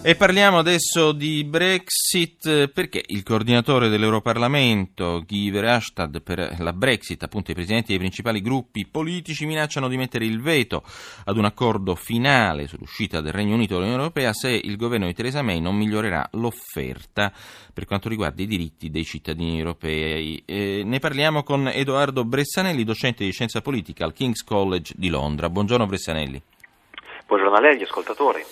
E parliamo adesso di Brexit perché il coordinatore dell'Europarlamento, Guy Verhofstadt, per la Brexit, appunto i presidenti dei principali gruppi politici minacciano di mettere il veto ad un accordo finale sull'uscita del Regno Unito dall'Unione Europea se il governo di Theresa May non migliorerà l'offerta per quanto riguarda i diritti dei cittadini europei. E ne parliamo con Edoardo Bressanelli, docente di scienza politica al King's College di Londra. Buongiorno Bressanelli. Buongiorno a lei agli ascoltatori.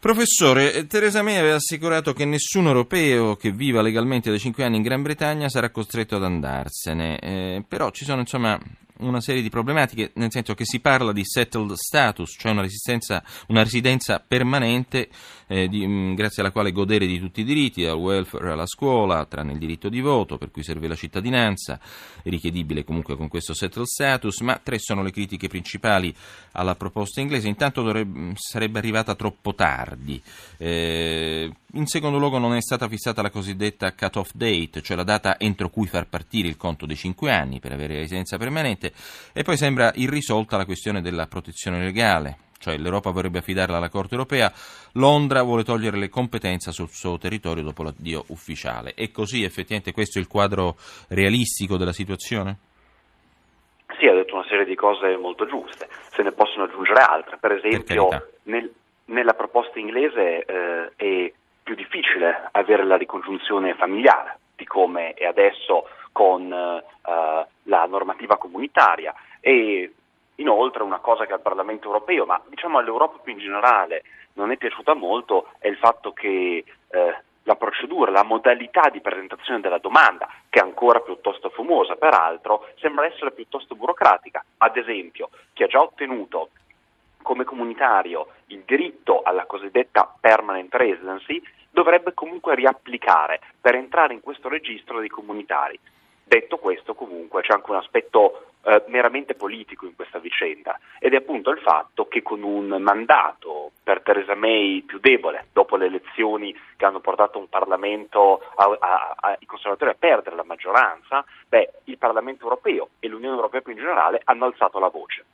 Professore, Theresa May aveva assicurato che nessun europeo che viva legalmente da 5 anni in Gran Bretagna sarà costretto ad andarsene, eh, però ci sono insomma una serie di problematiche, nel senso che si parla di settled status, cioè una, una residenza permanente eh, di, mh, mm, grazie alla quale godere di tutti i diritti, dal welfare alla scuola, tranne il diritto di voto, per cui serve la cittadinanza, richiedibile comunque con questo settled status, ma tre sono le critiche principali alla proposta inglese. Intanto dovrebbe, mm, sarebbe arrivata troppo tardi. Eh, in secondo luogo non è stata fissata la cosiddetta cut-off date, cioè la data entro cui far partire il conto dei cinque anni per avere residenza permanente e poi sembra irrisolta la questione della protezione legale cioè l'Europa vorrebbe affidarla alla Corte europea, Londra vuole togliere le competenze sul suo territorio dopo l'addio ufficiale. È così effettivamente questo è il quadro realistico della situazione? Sì, ha detto una serie di cose molto giuste, se ne possono aggiungere altre. Per esempio, per nel, nella proposta inglese eh, è più difficile avere la ricongiunzione familiare come è adesso con eh, la normativa comunitaria e Inoltre una cosa che al Parlamento europeo, ma diciamo all'Europa più in generale, non è piaciuta molto è il fatto che eh, la procedura, la modalità di presentazione della domanda, che è ancora piuttosto fumosa peraltro, sembra essere piuttosto burocratica. Ad esempio, chi ha già ottenuto come comunitario il diritto alla cosiddetta permanent residency dovrebbe comunque riapplicare per entrare in questo registro dei comunitari. Detto questo, comunque, c'è anche un aspetto eh, meramente politico in questa vicenda ed è appunto il fatto che con un mandato per Theresa May più debole, dopo le elezioni che hanno portato un Parlamento a, a, a, i conservatori a perdere la maggioranza, beh, il Parlamento europeo e l'Unione Europea più in generale hanno alzato la voce.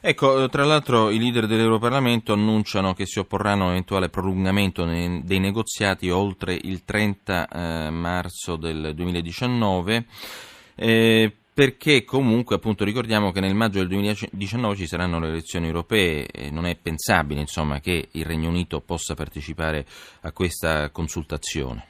Ecco, tra l'altro i leader dell'Europarlamento annunciano che si opporranno a un eventuale prolungamento dei negoziati oltre il 30 eh, marzo del 2019. Eh, perché comunque appunto ricordiamo che nel maggio del 2019 ci saranno le elezioni europee e non è pensabile insomma, che il Regno Unito possa partecipare a questa consultazione.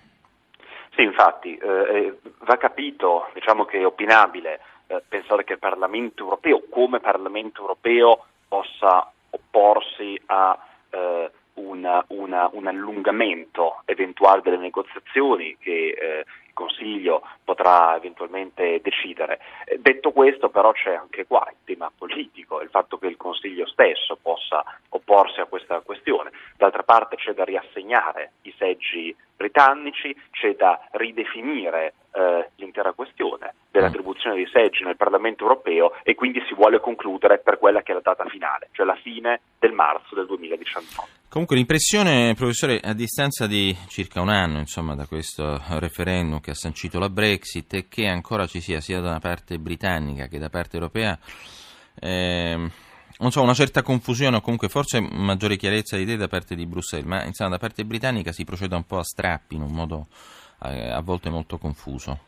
Sì, infatti eh, eh va capito, diciamo che è opinabile eh, pensare che il Parlamento europeo come Parlamento europeo possa opporsi a eh, una, una, un allungamento eventuale delle negoziazioni che eh, Consiglio potrà eventualmente decidere. Eh, detto questo però c'è anche qua il tema politico, il fatto che il Consiglio stesso possa opporsi a questa questione. D'altra parte c'è da riassegnare i seggi britannici, c'è da ridefinire eh, l'intera questione dell'attribuzione dei seggi nel Parlamento europeo e quindi si vuole concludere per quella che è la data finale, cioè la fine del marzo del 2019. Comunque l'impressione, professore, a distanza di circa un anno insomma, da questo referendum che ha sancito la Brexit è che ancora ci sia sia da parte britannica che da parte europea eh, so, una certa confusione o comunque forse maggiore chiarezza di idee da parte di Bruxelles, ma insomma da parte britannica si procede un po' a strappi in un modo eh, a volte molto confuso.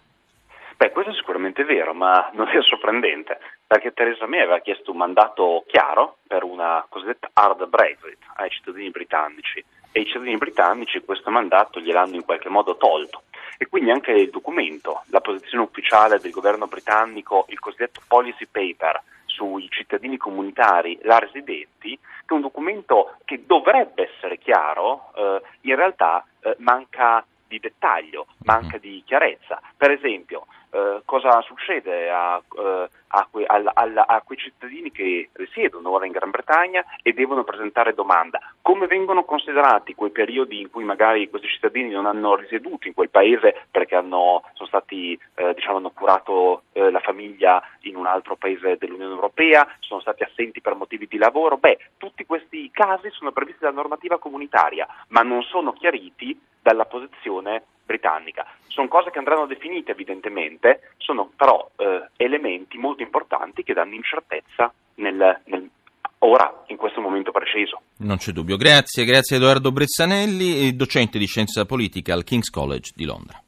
Beh, questo è sicuramente vero, ma non è sorprendente, perché Theresa May aveva chiesto un mandato chiaro per una cosiddetta hard Brexit ai cittadini britannici e i cittadini britannici questo mandato gliel'hanno in qualche modo tolto. E quindi anche il documento, la posizione ufficiale del governo britannico, il cosiddetto policy paper sui cittadini comunitari là residenti, che è un documento che dovrebbe essere chiaro, eh, in realtà eh, manca di dettaglio, manca mm-hmm. di chiarezza. Per esempio, eh, cosa succede a, eh, a, que, a, a, quei cittadini che risiedono ora in Gran Bretagna e devono presentare domanda? Come vengono considerati quei periodi in cui magari questi cittadini non hanno risieduto in quel paese perché hanno, sono stati, eh, diciamo, hanno curato eh, la famiglia in un altro paese dell'Unione Europea, sono stati assenti per motivi di lavoro? Beh, casi sono previsti dalla normativa comunitaria, ma non sono chiariti dalla posizione britannica. Sono cose che andranno definite evidentemente, sono però eh, elementi molto importanti che danno incertezza nel, nel, ora, in questo momento preciso. Non c'è dubbio. Grazie, grazie Edoardo Bressanelli, docente di scienza politica al King's College di Londra.